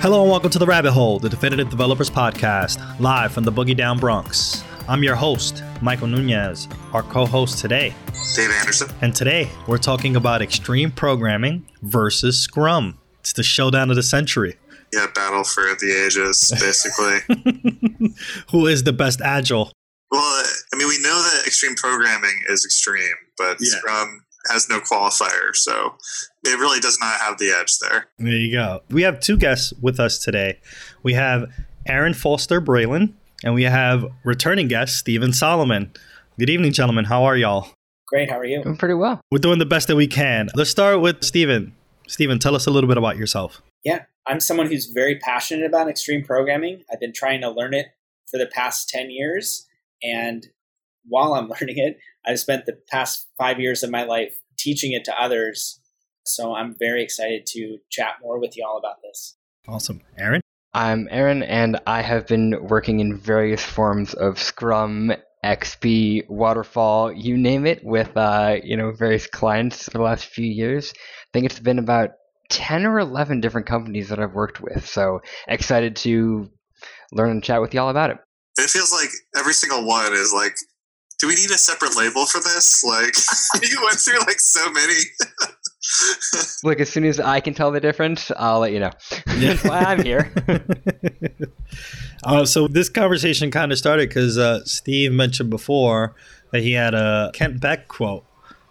Hello and welcome to the Rabbit Hole, the Definitive Developers Podcast, live from the Boogie Down Bronx. I'm your host, Michael Nunez, our co host today. Dave Anderson. And today we're talking about extreme programming versus Scrum. It's the showdown of the century. Yeah, battle for the ages, basically. Who is the best agile? Well, I mean, we know that extreme programming is extreme, but yeah. Scrum has no qualifier, so it really does not have the edge there. There you go. We have two guests with us today. We have Aaron Foster Braylin, and we have returning guest Stephen Solomon. Good evening, gentlemen. How are y'all? Great. How are you? Doing pretty well. We're doing the best that we can. Let's start with Stephen. Stephen, tell us a little bit about yourself. Yeah, I'm someone who's very passionate about extreme programming. I've been trying to learn it for the past 10 years. And while I'm learning it, I've spent the past five years of my life teaching it to others. So I'm very excited to chat more with you all about this. Awesome. Aaron? I'm Aaron, and I have been working in various forms of Scrum, XP, Waterfall, you name it, with uh, you know various clients for the last few years. I think it's been about ten or eleven different companies that I've worked with. So excited to learn and chat with y'all about it. It feels like every single one is like do we need a separate label for this? Like, you went through like so many. Look, as soon as I can tell the difference, I'll let you know. That's why I'm here. uh, so this conversation kind of started because uh, Steve mentioned before that he had a Kent Beck quote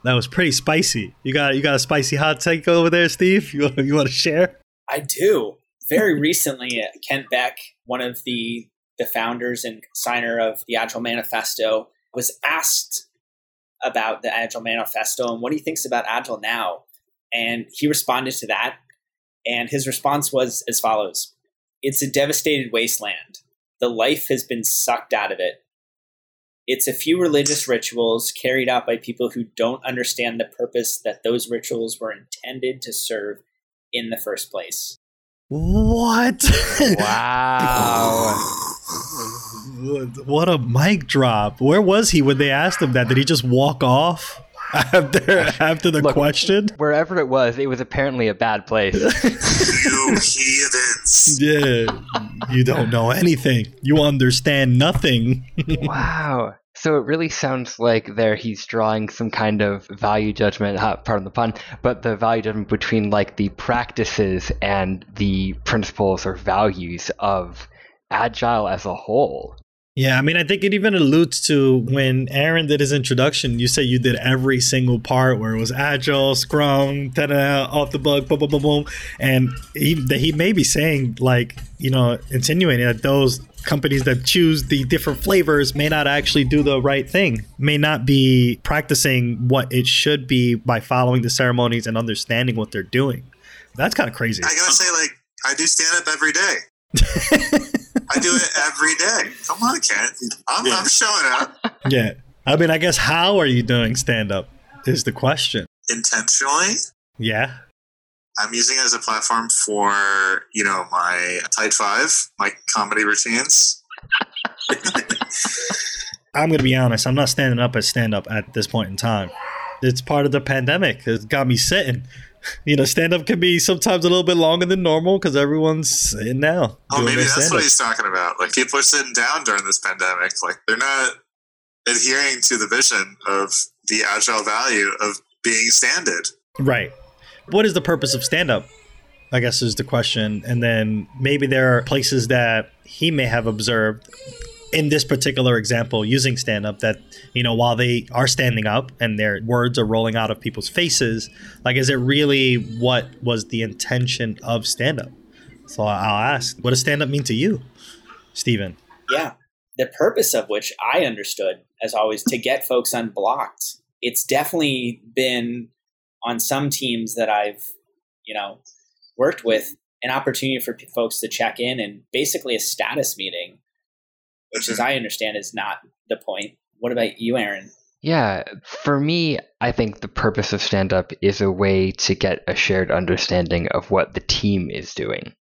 that was pretty spicy. You got you got a spicy hot take over there, Steve. You you want to share? I do. Very recently, uh, Kent Beck, one of the the founders and signer of the Agile Manifesto, was asked about the Agile Manifesto and what he thinks about Agile now. And he responded to that. And his response was as follows It's a devastated wasteland. The life has been sucked out of it. It's a few religious rituals carried out by people who don't understand the purpose that those rituals were intended to serve in the first place. What? Wow. what a mic drop. Where was he when they asked him that? Did he just walk off after after the Look, question? Wherever it was, it was apparently a bad place. you heathens. Yeah. You don't know anything. You understand nothing. wow. So it really sounds like there he's drawing some kind of value judgment, pardon the pun, but the value judgment between like the practices and the principles or values of agile as a whole. Yeah, I mean, I think it even alludes to when Aaron did his introduction. You say you did every single part where it was agile, scrum, ta-da, off the bug, boom, boom, boom, boom, and he he may be saying like you know insinuating that those companies that choose the different flavors may not actually do the right thing, may not be practicing what it should be by following the ceremonies and understanding what they're doing. That's kind of crazy. I gotta say, like, I do stand up every day. I do it every day. Come on, Kent. I'm, yeah. I'm showing up. Yeah. I mean, I guess how are you doing stand up is the question. Intentionally? Yeah. I'm using it as a platform for, you know, my Tight Five, my comedy routines. I'm going to be honest. I'm not standing up as stand up at this point in time. It's part of the pandemic. It's got me sitting you know, stand up can be sometimes a little bit longer than normal because everyone's sitting now. Oh, maybe that's stand-up. what he's talking about. Like people are sitting down during this pandemic. Like they're not adhering to the vision of the agile value of being standard. Right. What is the purpose of stand up? I guess is the question. And then maybe there are places that he may have observed in this particular example using stand up that you know while they are standing up and their words are rolling out of people's faces like is it really what was the intention of stand up so i'll ask what does stand up mean to you stephen yeah. The purpose of which i understood as always to get folks unblocked. It's definitely been on some teams that i've you know worked with an opportunity for folks to check in and basically a status meeting which, as I understand, is not the point. What about you, Aaron? Yeah, for me, I think the purpose of stand up is a way to get a shared understanding of what the team is doing.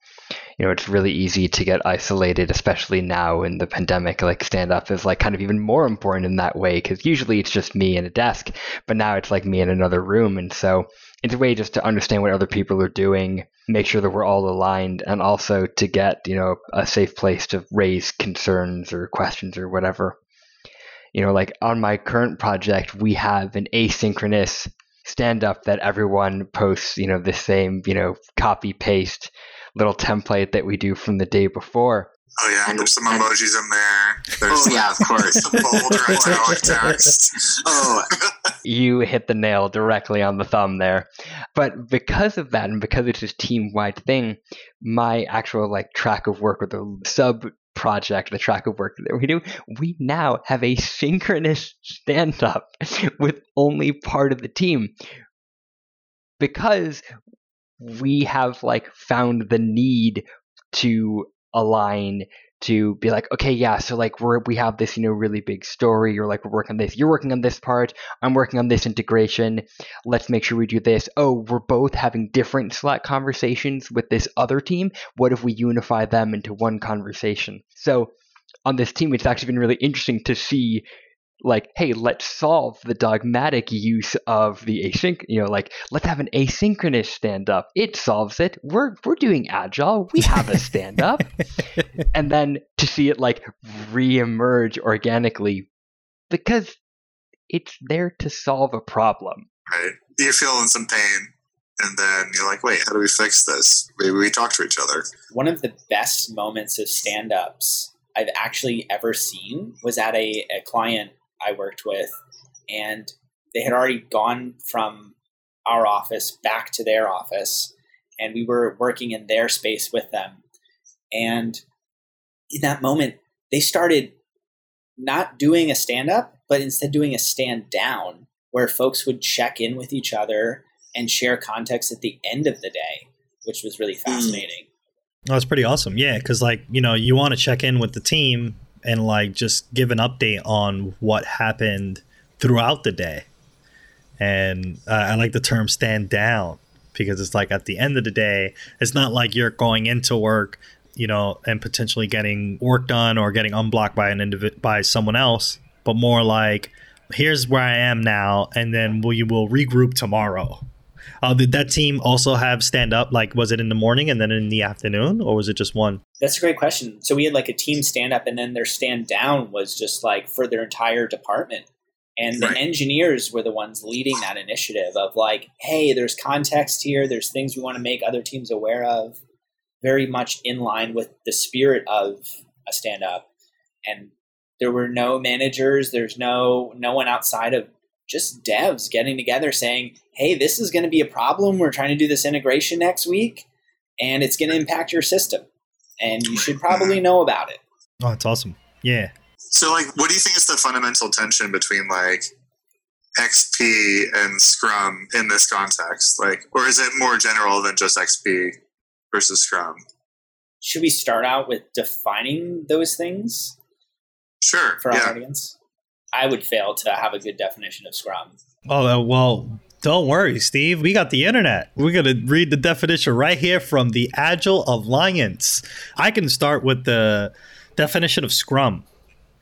You know, it's really easy to get isolated, especially now in the pandemic. Like, stand up is like kind of even more important in that way because usually it's just me and a desk, but now it's like me in another room. And so it's a way just to understand what other people are doing, make sure that we're all aligned, and also to get you know a safe place to raise concerns or questions or whatever. You know, like on my current project, we have an asynchronous stand up that everyone posts, you know, the same, you know, copy paste little template that we do from the day before. Oh yeah, And- there's some and- emojis in there. There's Oh yeah, of course. some bold or italic text. Oh, You hit the nail directly on the thumb there. But because of that, and because it's this team wide thing, my actual like track of work or the sub project, the track of work that we do, we now have a synchronous stand up with only part of the team because we have like found the need to align to be like okay yeah so like we're we have this you know really big story You're like we're working on this you're working on this part i'm working on this integration let's make sure we do this. Oh we're both having different slack conversations with this other team what if we unify them into one conversation? So on this team it's actually been really interesting to see like hey let's solve the dogmatic use of the async you know like let's have an asynchronous stand up it solves it we're we're doing agile we have a stand up and then to see it like reemerge organically because it's there to solve a problem right? You're feeling some pain, and then you're like, "Wait, how do we fix this?" Maybe we talk to each other. One of the best moments of stand ups I've actually ever seen was at a, a client I worked with, and they had already gone from our office back to their office, and we were working in their space with them. And in that moment, they started not doing a stand up, but instead doing a stand down where folks would check in with each other and share context at the end of the day, which was really hmm. fascinating. Oh, that's pretty awesome. Yeah, because like you know, you want to check in with the team and like just give an update on what happened throughout the day. And uh, I like the term "stand down" because it's like at the end of the day, it's not like you're going into work, you know, and potentially getting work done or getting unblocked by an individ- by someone else, but more like here's where I am now, and then we will regroup tomorrow. Uh, did that team also have stand up? Like, was it in the morning and then in the afternoon, or was it just one? That's a great question. So we had like a team stand up, and then their stand down was just like for their entire department. And the Right. engineers were the ones leading that initiative of like, hey, there's context here, there's things we want to make other teams aware of, very much in line with the spirit of a stand up. And there were no managers, there's no no one outside of just devs getting together saying, hey, this is going to be a problem. We're trying to do this integration next week, and it's going to impact your system. And you should probably know about it. Oh, that's awesome. Yeah. So, like, what do you think is the fundamental tension between like XP and Scrum in this context? Like, or is it more general than just XP versus Scrum? Should we start out with defining those things Sure. for our yeah. audience? I would fail to have a good definition of Scrum. Oh uh, well, don't worry, Steve. We got the internet. We're gonna read the definition right here from the Agile Alliance. I can start with the definition of Scrum.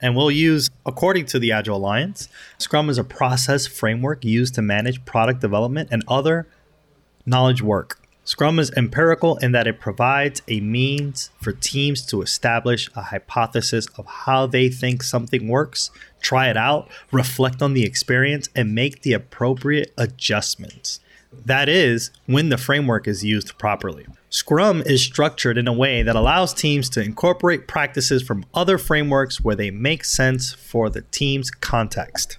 And we'll use, according to the Agile Alliance, Scrum is a process framework used to manage product development and other knowledge work. Scrum is empirical in that it provides a means for teams to establish a hypothesis of how they think something works, try it out, reflect on the experience, and make the appropriate adjustments. That is, when the framework is used properly. Scrum is structured in a way that allows teams to incorporate practices from other frameworks where they make sense for the team's context.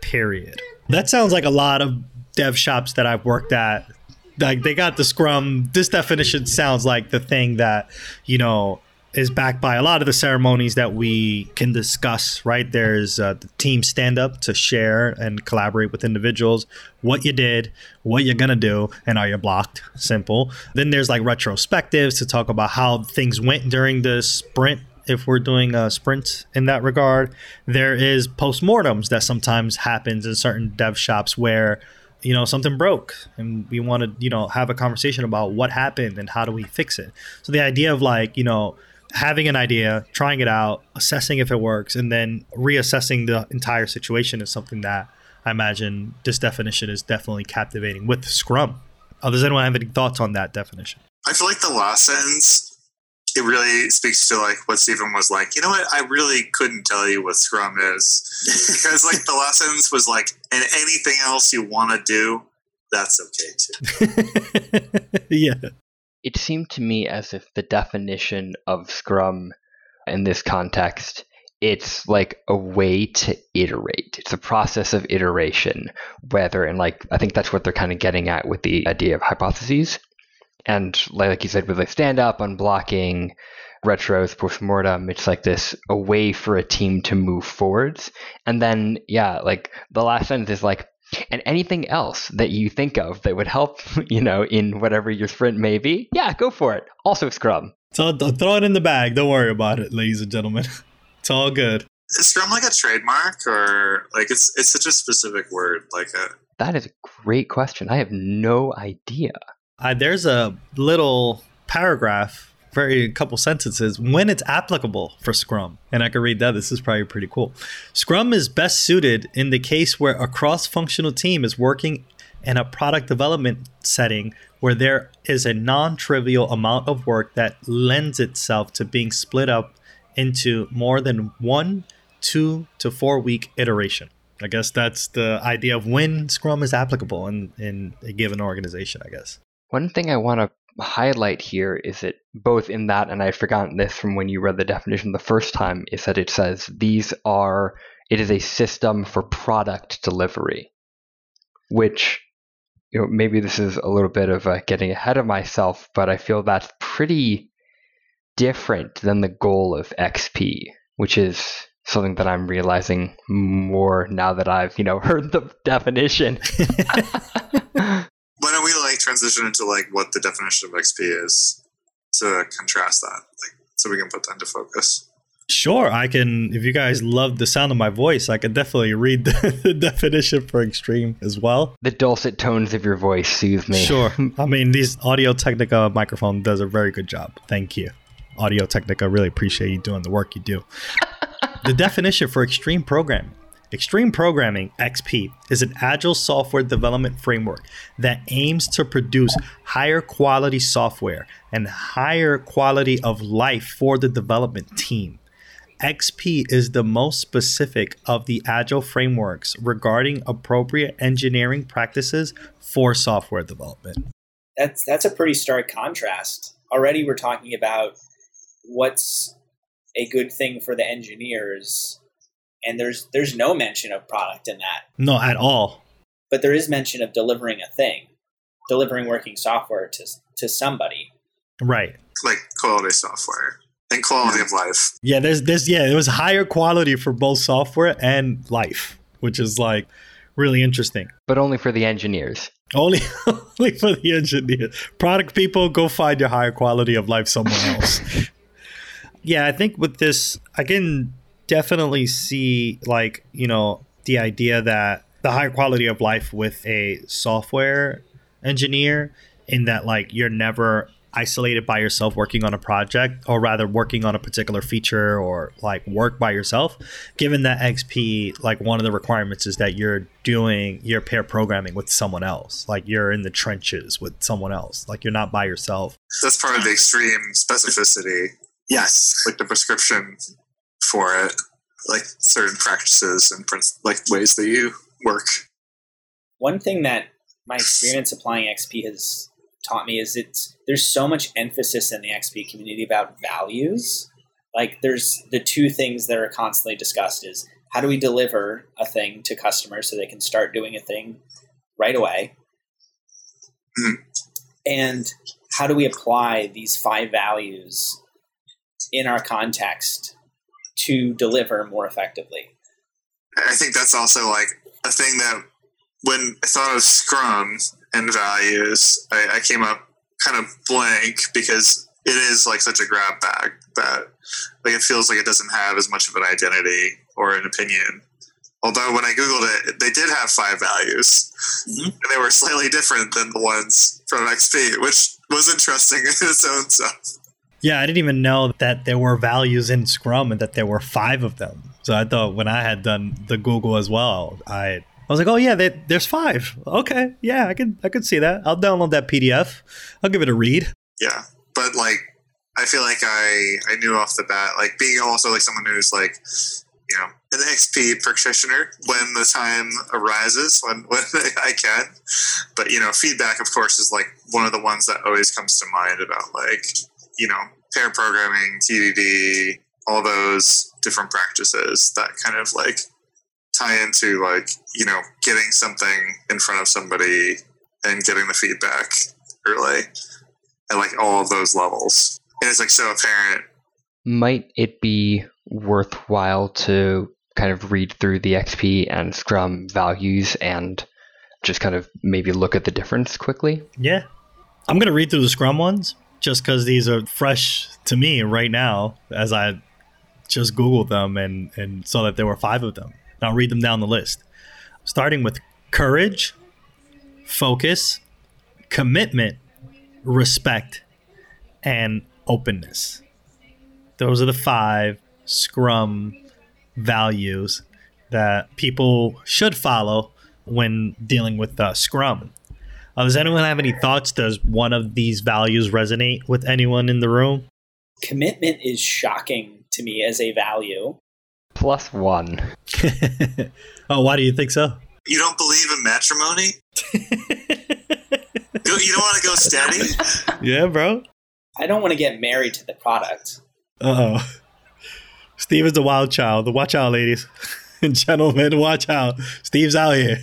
Period. That sounds like a lot of dev shops that I've worked at. Like they got the Scrum. This definition sounds like the thing that, you know, is backed by a lot of the ceremonies that we can discuss, right? There's uh, the team stand up to share and collaborate with individuals, what you did, what you're going to do, and are you blocked? Simple. Then there's like retrospectives to talk about how things went during the sprint. If we're doing a sprint in that regard, there is postmortems that sometimes happens in certain dev shops where you know something broke and we want to you know have a conversation about what happened and how do we fix it so the idea of like you know having an idea trying it out assessing if it works and then reassessing the entire situation is something that I imagine this definition is definitely captivating with Scrum. Oh, does anyone have any thoughts on that definition? I feel like the last sentence it really speaks to like what Stephen was like. You know what? I really couldn't tell you what Scrum is because like the last sentence was like, and anything else you want to do, that's okay too. yeah. It seemed to me as if the definition of Scrum in this context it's like a way to iterate. It's a process of iteration, whether and like I think that's what they're kind of getting at with the idea of hypotheses. And like you said, with like stand up, unblocking, retros, postmortem, it's like this a way for a team to move forwards. And then yeah, like the last sentence is like and anything else that you think of that would help, you know, in whatever your sprint may be, yeah, go for it. Also Scrum. So throw it in the bag. Don't worry about it, ladies and gentlemen. It's all good. Is Scrum like a trademark or like it's it's such a specific word? Like a That is a great question. I have no idea. Uh, there's a little paragraph, very couple sentences, when it's applicable for Scrum. And I can read that. This is probably pretty cool. Scrum is best suited in the case where a cross functional team is working in a product development setting where there is a non trivial amount of work that lends itself to being split up into more than one, two to four week iteration. I guess that's the idea of when Scrum is applicable in, in a given organization, I guess. One thing I want to highlight here is that both in that, and I'd forgotten this from when you read the definition the first time, is that it says these are, it is a system for product delivery, which, you know, maybe this is a little bit of a getting ahead of myself, but I feel that's pretty different than the goal of XP, which is something that I'm realizing more now that I've, you know, heard the definition. Why don't we like transition into like what the definition of XP is to contrast that, like so we can put that into focus. Sure, I can. If you guys love the sound of my voice, I can definitely read the, the, definition for extreme as well. The dulcet tones of your voice soothe me. Sure. I mean, these Audio Technica microphone does a very good job. Thank you. Audio Technica. Really appreciate you doing the work you do. the definition for extreme programming. Extreme Programming, XP, is an agile software development framework that aims to produce higher quality software and higher quality of life for the development team. XP is the most specific of the agile frameworks regarding appropriate engineering practices for software development. That's that's a pretty stark contrast. Already we're talking about what's a good thing for the engineers and there's there's no mention of product in that. No at all. But there is mention of delivering a thing delivering working software to to somebody. Right. Like quality software and quality yeah. of life. Yeah there's this yeah it was higher quality for both software and life which is like really interesting. But only for the engineers. Only, only for the engineers. Product people go find your higher quality of life somewhere else. Yeah, I think with this, I can definitely see like you know the idea that the high quality of life with a software engineer in that like you're never isolated by yourself working on a project or rather working on a particular feature or like work by yourself given that xp like one of the requirements is that you're doing your pair programming with someone else. Like you're in the trenches with someone else. Like you're not by yourself. That's part of the extreme specificity. Yes, like the prescription for it, like certain practices and like ways that you work. One thing that my experience applying XP has taught me is it's there's so much emphasis in the XP community about values. Like there's the two things that are constantly discussed is how do we deliver a thing to customers so they can start doing a thing right away? Mm. And how do we apply these five values in our context to deliver more effectively. I think that's also like a thing that when I thought of Scrum and values, I, I came up kind of blank because it is like such a grab bag that like it feels like it doesn't have as much of an identity or an opinion. Although when I googled it, they did have five values, mm-hmm. and they were slightly different than the ones from XP, which was interesting in its own self. Yeah, I didn't even know that there were values in Scrum and that there were five of them. So I thought when I had done the Google as well, I I was like, oh yeah, they, there's five. Okay, yeah, I can I could see that. I'll download that PDF. I'll give it a read. Yeah, but like I feel like I I knew off the bat, like being also like someone who's like you know an XP practitioner when the time arises when when I can. But you know, feedback of course is like one of the ones that always comes to mind about like you know pair programming, TDD, all those different practices that kind of like tie into like you know getting something in front of somebody and getting the feedback early at like all of those levels. And it's like so apparent. Might it be worthwhile to kind of read through the XP and Scrum values and just kind of maybe look at the difference quickly? Yeah, I'm gonna read through the Scrum ones just because these are fresh to me right now as I just googled them and and saw that there were five of them. And I'll read them down the list, starting with courage, focus, commitment, respect, and openness. Those are the five Scrum values that people should follow when dealing with uh, Scrum. Uh, does anyone have any thoughts? Does one of these values resonate with anyone in the room? Commitment is shocking to me as a value. Plus one. oh, why do you think so? you don't believe in matrimony you don't want to go steady Yeah, bro. I don't want to get married to the product. Uh oh. Steve is the wild child. Watch out, ladies and gentlemen. Watch out. Steve's out here.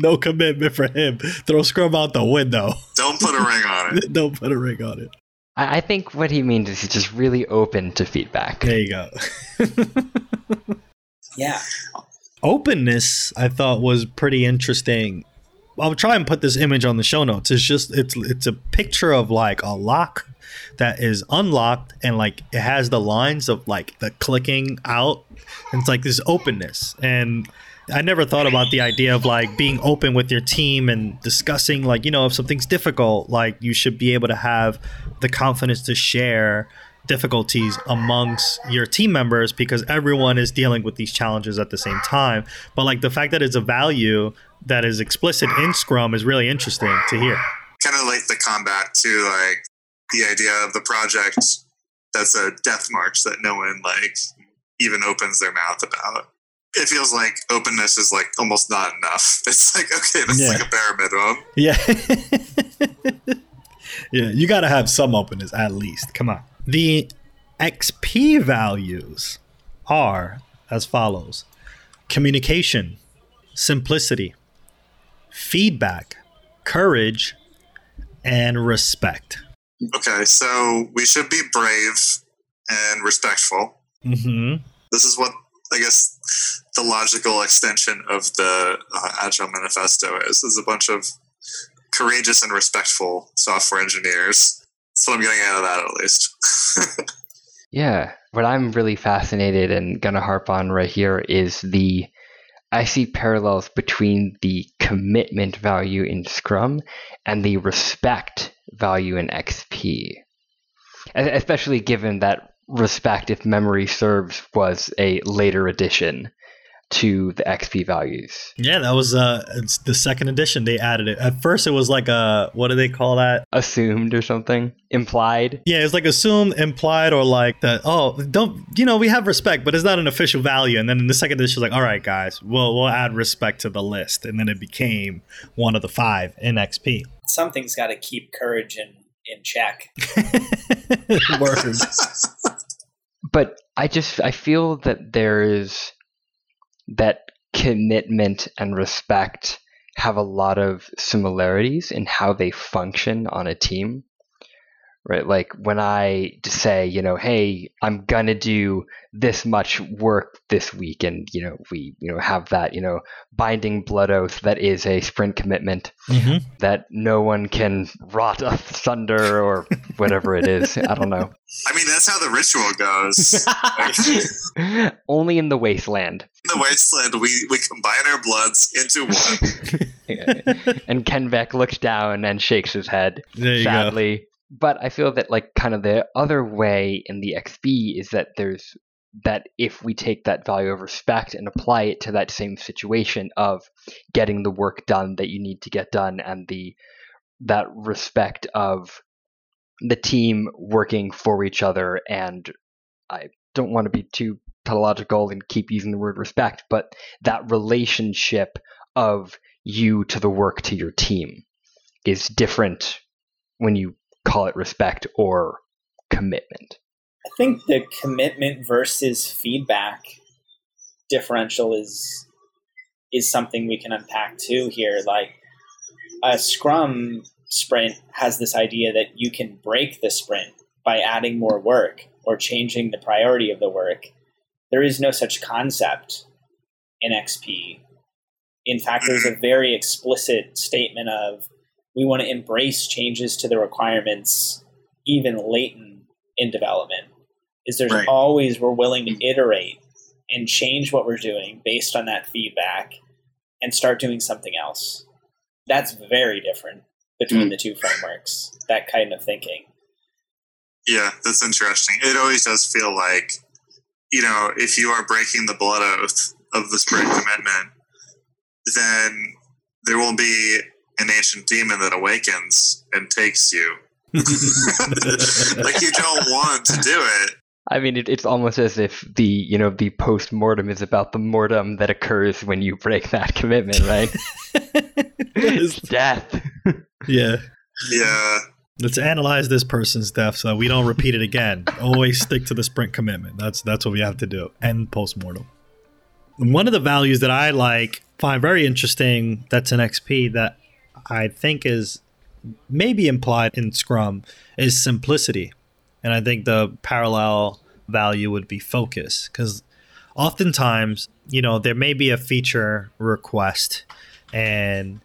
No commitment for him. Throw Scrum out the window. don't put a ring on it Don't put a ring on it. I, I think what he means is he's just really open to feedback. There you go. Yeah. openness I thought was pretty interesting. I'll try and put this image on the show notes. It's just it's it's a picture of like a lock that is unlocked and like it has the lines of like the clicking out. And it's like this openness. And I never thought about the idea of like being open with your team and discussing like, you know, if something's difficult, like you should be able to have the confidence to share difficulties amongst your team members because everyone is dealing with these challenges at the same time. But like the fact that it's a value that is explicit in Scrum is really interesting to hear. kind of like the combat to like the idea of the project that's a death march that no one like even opens their mouth about it feels like openness is like almost not enough it's like okay that's Yeah. like a bare minimum Yeah. yeah, you got to have some openness at least. Come on. The XP values are as follows communication, simplicity, feedback, courage, and respect. okay so we should be brave and respectful hmm this is what i guess the logical extension of the uh, agile manifesto is is a bunch of courageous and respectful software engineers that's what i'm getting out of that at least Yeah. What I'm really fascinated and gonna harp on right here is the I see parallels between the commitment value in Scrum and the respect value in XP. Especially given that respect, if memory serves, was a later addition to the XP values. Yeah, that was uh it's the second edition they added it. At first it was like a what do they call that? Assumed or something? Implied? Yeah, it's like assumed, implied, or like that. Oh, don't you know? We have respect, but it's not an official value. And then in the second edition, it's like, all right, guys, we'll we'll add respect to the list, and then it became one of the five in XP. Something's got to keep courage in, in check. Word. But I just I feel that there is that commitment and respect have a lot of similarities in how they function on a team. Right? Like when I just say, you know, hey, I'm gonna do this much work this week and you know, we, you know, have that, you know, binding blood oath that is a sprint commitment Mhm. that no one can rot asunder or whatever it is. I don't know. I mean, that's how the ritual goes. Only in the wasteland. In the wasteland, we, we combine our bloods into one. and Kent Beck looks down and shakes his head There you go. But I feel that like kind of the other way in the XP is that there's that if we take that value of respect and apply it to that same situation of getting the work done that you need to get done and the that respect of the team working for each other and I don't want to be too tautological and keep using the word respect, but that relationship of you to the work to your team is different when you call it respect or commitment. I think the commitment versus feedback differential is is something we can unpack too here. Like a Scrum sprint has this idea that you can break the sprint by adding more work or changing the priority of the work. There is no such concept in XP. In fact, there's a very explicit statement of we want to embrace changes to the requirements even late in, in development. Is there's right. always we're willing to iterate and change what we're doing based on that feedback and start doing something else. That's very different between mm. the two frameworks, that kind of thinking. Yeah, that's interesting. It always does feel like, you know, if you are breaking the blood oath of the sprint commitment, then there will be an ancient demon that awakens and takes you. like you don't want to do it. I mean, it, it's almost as if the you know the post mortem is about the mortem that occurs when you break that commitment, right? it's death. yeah. Yeah. Let's analyze this person's death so we don't repeat it again. Always stick to the sprint commitment. That's that's what we have to do. And post mortem. One of the values that I like find very interesting that's an XP that I think is maybe implied in Scrum is simplicity. And I think the parallel value would be focus because oftentimes, you know, there may be a feature request and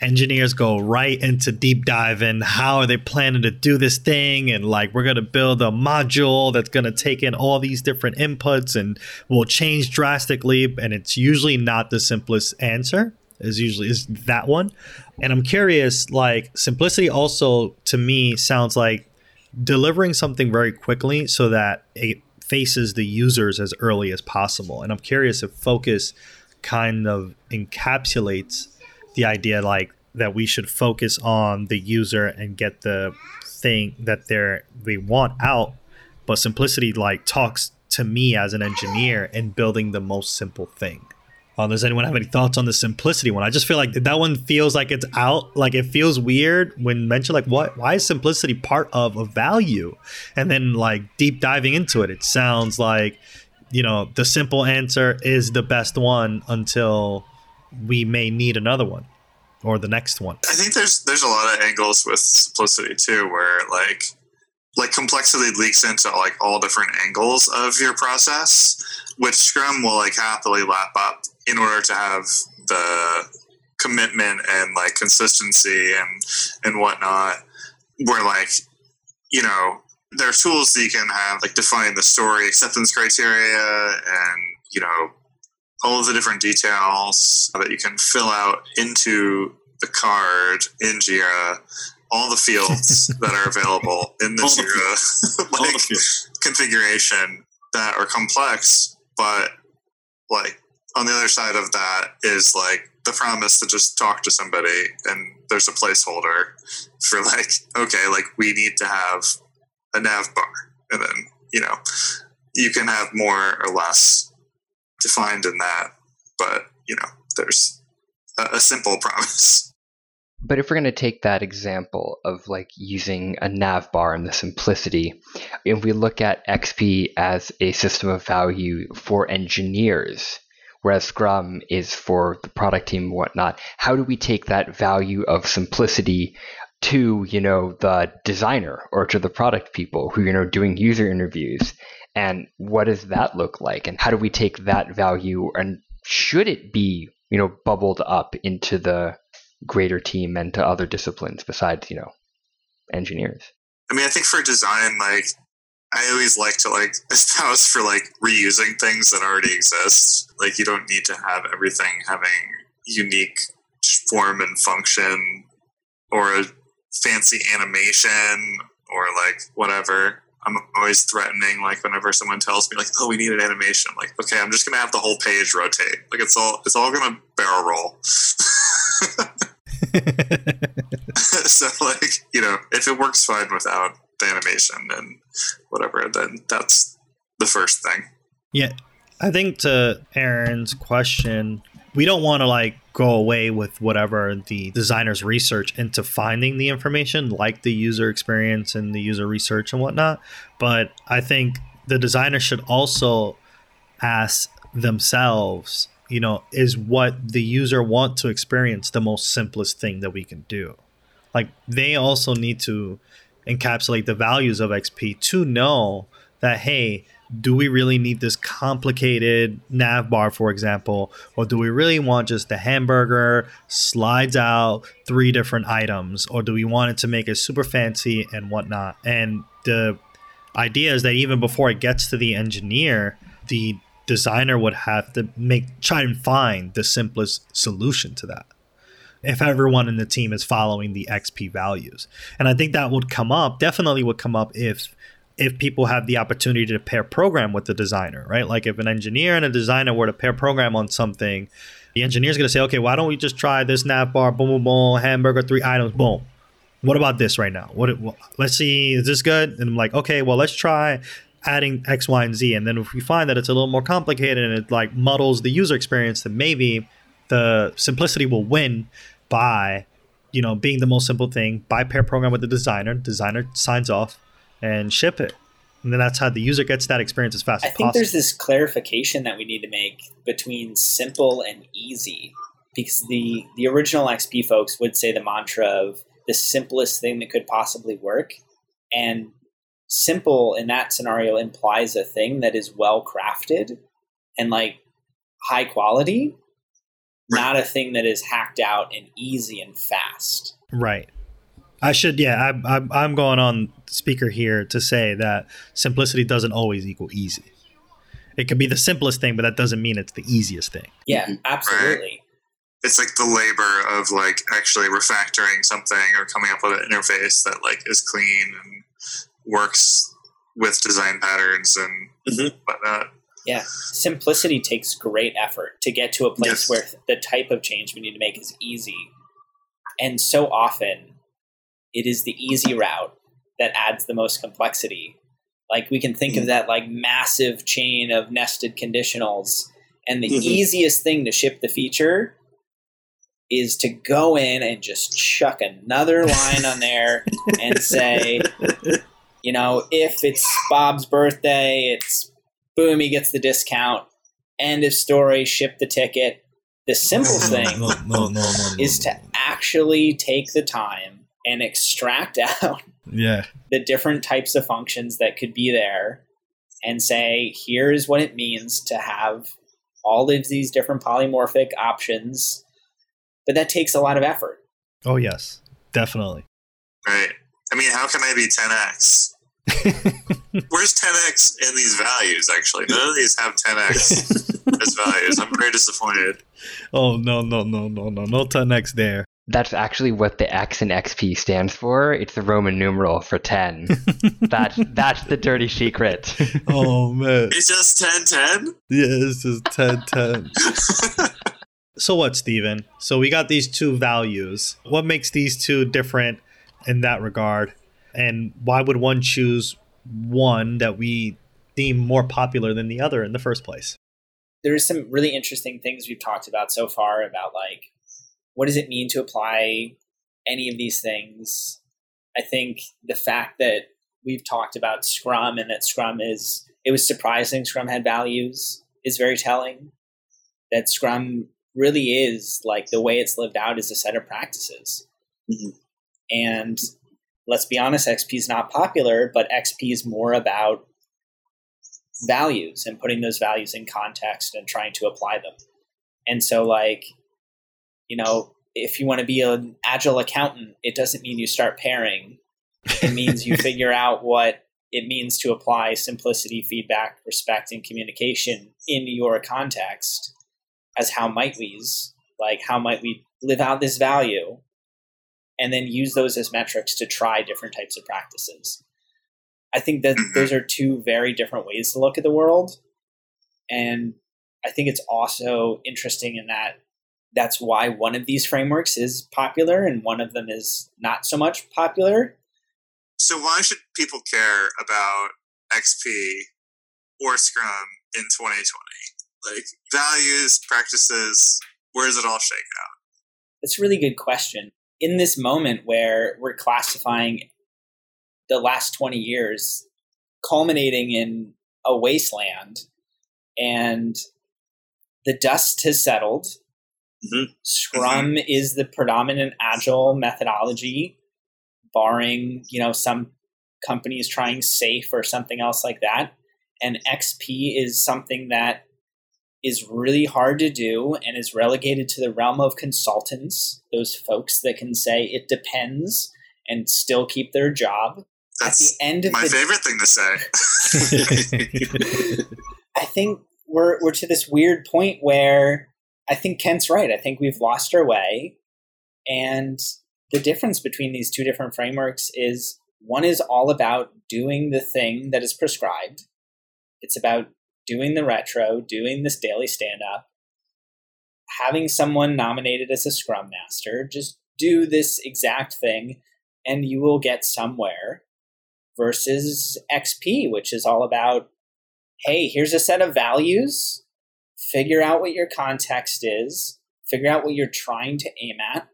engineers go right into deep dive in how are they planning to do this thing? And like we're going to build a module that's going to take in all these different inputs and will change drastically. And it's usually not the simplest answer is usually is that one and i'm curious like simplicity also to me sounds like delivering something very quickly so that it faces the users as early as possible. And I'm curious if focus kind of encapsulates the idea like that we should focus on the user and get the thing that they're they want out, but simplicity like talks to me as an engineer in building the most simple thing. Uh, does anyone have any thoughts on the simplicity one? I just feel like that one feels like it's out. Like it feels weird when mentioned. Like what? Why is simplicity part of a value? And then like deep diving into it, it sounds like you know the simple answer is the best one until we may need another one or the next one. I think there's there's a lot of angles with simplicity too, where like like complexity leaks into like all different angles of your process, which Scrum will like happily lap up in order to have the commitment and like consistency and and whatnot. Where like you know there are tools that you can have like define the story acceptance criteria and you know all of the different details that you can fill out into the card in jira all the fields that are available in the jira like the configuration that are complex but like on the other side of that is like the promise to just talk to somebody and there's a placeholder for like okay like we need to have a nav bar. And then you know you can have more or less defined in that but you know there's a, a simple promise but if we're going to take that example of like using a nav bar and the simplicity, if we look at XP as a system of value for engineers, whereas Scrum is for the product team and whatnot. How do we take that value of simplicity to, you know, the designer or to the product people who, you know, doing user interviews? And what does that look like? And how do we take that value and should it be, you know, bubbled up into the greater team and to other disciplines besides, you know, engineers? I mean, I think for design, like I always like to like espouse for like reusing things that already exist. Like you don't need to have everything having unique form and function or a fancy animation or like whatever. I'm always threatening, like whenever someone tells me, like, "Oh, we need an animation," I'm like, "Okay, I'm just gonna have the whole page rotate. Like it's all it's all gonna barrel roll." so, like you know, if it works fine without the animation and whatever, then that's the first thing. Yeah, I think to Aaron's question, we don't want to like go away with whatever the designer's research into finding the information, like the user experience and the user research and whatnot. But I think the designer should also ask themselves, you know, is what the user want to experience the most simplest thing that we can do? Like they also need to encapsulate the values of XP to know that hey, do we really need this complicated nav bar, for example, or do we really want just the hamburger slides out three different items, or do we want it to make it super fancy and whatnot? And the idea is that even before it gets to the engineer, the designer would have to make try and find the simplest solution to that if everyone in the team is following the XP values. And I think that would come up, definitely would come up if if people have the opportunity to pair program with the designer, right? Like if an engineer and a designer were to pair program on something, the engineer is going to say, okay, why don't we just try this nav bar, boom, boom, boom, hamburger, three items, boom. What about this right now? What? Let's see, is this good? And I'm like, okay, well, let's try adding X, Y, and Z. And then if we find that it's a little more complicated and it like muddles the user experience, then maybe the simplicity will win by, you know, being the most simple thing. By pair program with the designer, designer signs off, and ship it. And then that's how the user gets that experience as fast as I think there's this clarification that we need to make between simple and easy. Because the, the original XP folks would say the mantra of the simplest thing that could possibly work. And simple in that scenario implies a thing that is well crafted and like high quality, not a thing that is hacked out and easy and fast. Right. I should, yeah, I, I, I'm going on speaker here to say that simplicity doesn't always equal easy. It could be the simplest thing, but that doesn't mean it's the easiest thing. Yeah, mm-hmm. absolutely. It's like the labor of like actually refactoring something or coming up with an interface that like is clean and works with design patterns and Mhm. whatnot. Yeah, simplicity takes great effort to get to a place Yes. where the type of change we need to make is easy. And so often, it is the easy route that adds the most complexity. Like we can think of that like massive chain of nested conditionals, and the Mhm. easiest thing to ship the feature is to go in and just chuck another line on there and say, you know, if it's Bob's birthday, it's boom, he gets the discount. End of story, ship the ticket. The simple thing No, no, no, no, no, is to actually take the time and extract out yeah, the different types of functions that could be there and say, here's what it means to have all of these different polymorphic options. But that takes a lot of effort. oh yes, definitely. Right. I mean, how can I be 10x? Where's 10x in these values, actually? None of these have 10x as values. I'm very disappointed. oh no, no, no, no, no, no 10x there. That's actually what the X in XP stands for. It's the Roman numeral for 10. that's, that's the dirty secret. Oh man, It's just 1010? yeah, it's just 10, 10. So what, Steven? So we got these two values. What makes these two different in that regard? And why would one choose one that we deem more popular than the other in the first place? There's some really interesting things we've talked about so far about like what does it mean to apply any of these things? I think the fact that we've talked about Scrum and that Scrum is it was surprising Scrum had values is very telling. That Scrum really is like the way it's lived out is a set of practices. Mhm. And let's be honest, XP is not popular, but XP is more about values and putting those values in context and trying to apply them. And so, like, you know, if you want to be an agile accountant, it doesn't mean you start pairing. It means you figure out what it means to apply simplicity, feedback, respect, and communication in your context as how might we's, like, how might we live out this value and then use those as metrics to try different types of practices. I think that Mhm. those are two very different ways to look at the world. And I think it's also interesting in that that's why one of these frameworks is popular and one of them is not so much popular. So why should people care about XP or Scrum in 2020? Like values, practices, where does it all shake out? That's a really good question. In this moment where we're classifying the last 20 years, culminating in a wasteland, and the dust has settled. Mhm. Scrum is the predominant agile methodology, barring you know some companies trying SAFe or something else like that. And XP is something that is really hard to do and is relegated to the realm of consultants, those folks that can say it depends and still keep their job. That's At the end of my the favorite thing to say. I think we're we're to this weird point where I think Kent's right. I think we've lost our way, and the difference between these two different frameworks is one is all about doing the thing that is prescribed. It's about doing the retro, doing this daily stand up, having someone nominated as a scrum master. Just do this exact thing, and you will get somewhere. Versus XP, which is all about hey, here's a set of values. Figure out what your context is. Figure out what you're trying to aim at.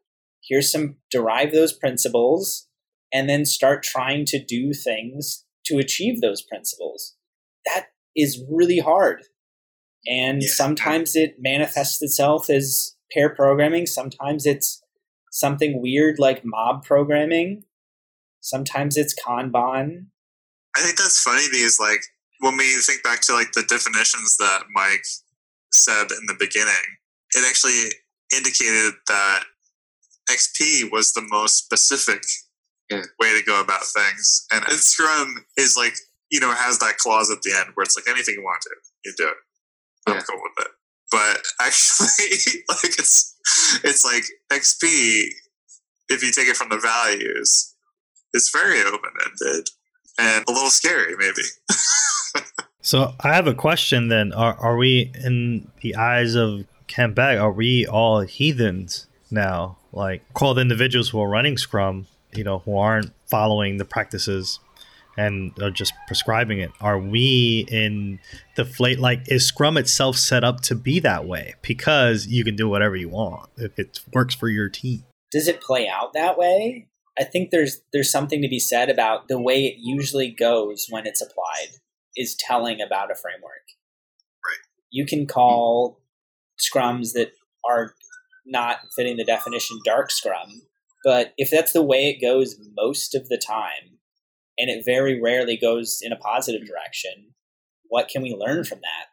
Here's some, derive those principles, and then start trying to do things to achieve those principles. That is really hard. And Yeah. sometimes it manifests itself as pair programming. Sometimes it's something weird like mob programming. Sometimes it's Kanban. I think that's funny because like when we think back to like the definitions that Mike said in the beginning, it actually indicated that XP was the most specific Yeah. way to go about things, and, and Scrum is like you know has that clause at the end where it's like anything you want to, you do it. I'm Yeah. cool with it. But actually, like it's it's like XP. If you take it from the values, it's very open ended and a little scary, maybe. So I have a question then. Are are we in the eyes of Kent Beck, are we all heathens now? Like called individuals who are running Scrum, you know, who aren't following the practices and are just prescribing it. Are we in the flate like is Scrum itself set up to be that way? Because you can do whatever you want if it works for your team. does it play out that way? I think there's there's something to be said about the way it usually goes when it's applied is telling about a framework. Right. You can call scrums that are not fitting the definition dark scrum, but if that's the way it goes most of the time and it very rarely goes in a positive direction, what can we learn from that?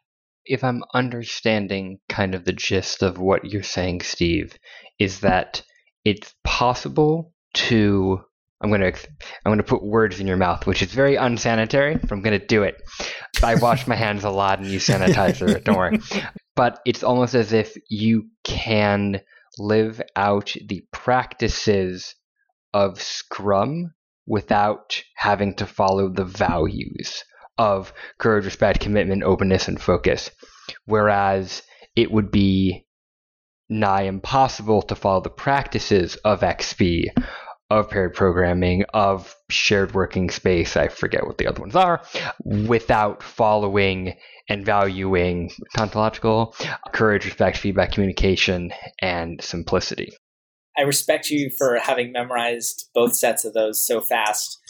if I'm understanding kind of the gist of what you're saying, Steve, is that it's possible to I'm gonna I'm gonna put words in your mouth, which is very unsanitary, but I'm gonna do it. I wash my hands a lot and use sanitizer. don't worry. But it's almost as if you can live out the practices of Scrum without having to follow the values of courage, respect, commitment, openness, and focus. Whereas it would be nigh impossible to follow the practices of XP, of paired programming, of shared working space, I forget what the other ones are, without following and valuing ontological courage, respect, feedback, communication, and simplicity. I respect you for having memorized both sets of those so fast.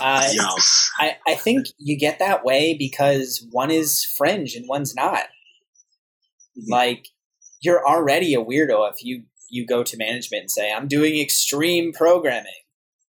Uh, yeah. I, I think you get that way because one is fringe and one's not. Like you're already a weirdo if you you go to management and say I'm doing extreme programming.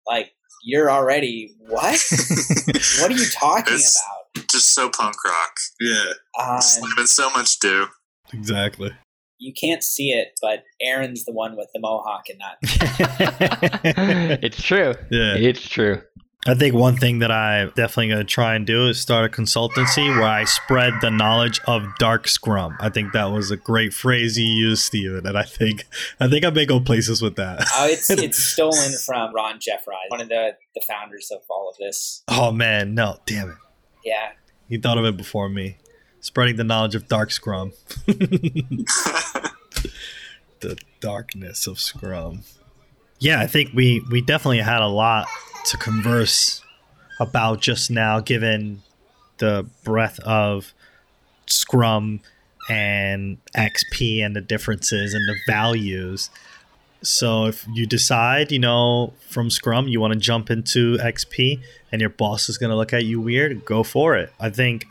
Like you're already what? what are you talking It's- about? Just so punk rock. Yeah. Um, Slamming so much do. Exactly. You can't see it, but Aaron's the one with the mohawk and not. it's true. yeah. It's true. I think one thing that I'm definitely going to try and do is start a consultancy where I spread the knowledge of dark scrum. I think that was a great phrase you used, Steven, and I think I think I may go places with that. Oh, it's it's stolen from Ron Jeffries, one of the the founders of all of this. oh man, no, damn it. Yeah, He thought of it before me. Spreading the knowledge of dark scrum. the darkness of scrum. Yeah, I think we we definitely had a lot to converse about just now given the breadth of scrum and XP and the differences and the values. So if you decide, you know, from Scrum you want to jump into XP and your boss is going to look at you weird, go for it. I think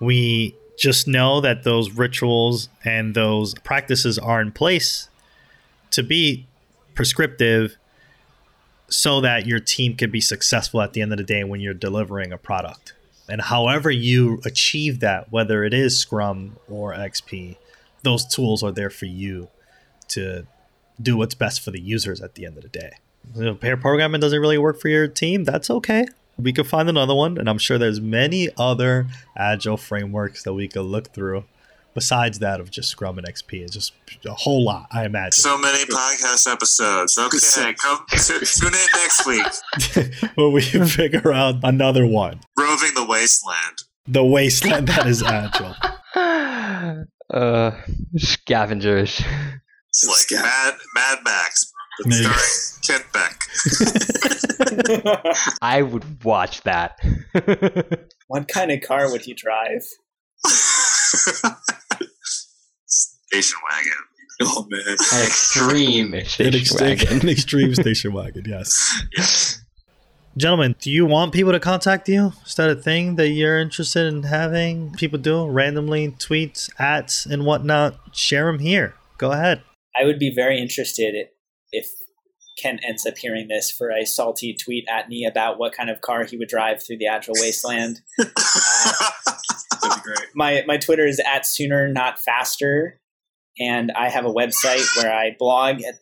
we just know that those rituals and those practices are in place to be prescriptive so that your team can be successful at the end of the day when you're delivering a product. And however you achieve that, whether it is Scrum or XP, those tools are there for you to do what's best for the users at the end of the day. If pair programming doesn't really work for your team, that's okay. We could find another one, and I'm sure there's many other agile frameworks that we could look through besides that of just Scrum and XP. It's just a whole lot, I imagine. so many podcast episodes. Okay, come t- tune in next week. when we figure out another one. Roving the Wasteland. The wasteland that is agile. uh, scavengers. It's like Scout. Mad Mad Max, but Maybe. starring Kent Beck. I would watch that. what kind of car would he drive? Station wagon. Oh man. An extreme An station extreme, wagon. an extreme station wagon, yes. Gentlemen, do you want people to contact you? Is that a thing that you're interested in having people do randomly, tweets, ads, and whatnot? Share them here. Go ahead. I would be very interested if Kent ends up hearing this for a salty tweet at me about what kind of car he would drive through the Agile Wasteland. That'd be great. my my Twitter is at sooner not faster, and I have a website where I blog at,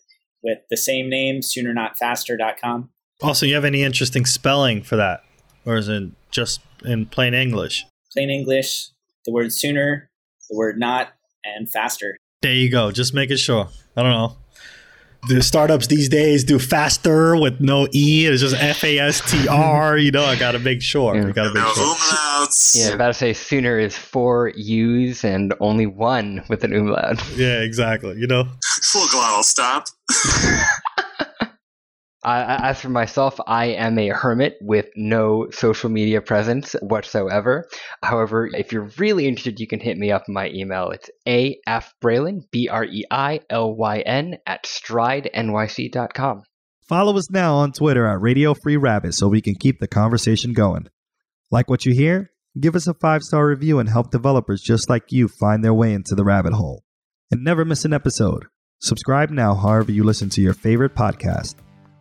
with the same name, soonernotfaster.com. Also, you have any interesting spelling for that? Or is it just in plain English? Plain English, the word sooner, the word not, and faster. There you go. Just making sure. I don't know. The startups these days do faster with no E. It's just F A S T R. You know, I got to make sure. Yeah. We got to no make sure. umlauts. Yeah, I was about to say sooner is four U's and only one with an umlaut. Yeah, exactly. You know, Full glottal stop. I, as for myself, I am a hermit with no social media presence whatsoever. However, if you're really interested, you can hit me up in my email. It's afbrailyn, B R E I L Y N, at stridenyc.com. Follow us now on Twitter at Radio Free Rabbit so we can keep the conversation going. Like what you hear? Give us a five star review and help developers just like you find their way into the rabbit hole. And never miss an episode. Subscribe now, however, you listen to your favorite podcast.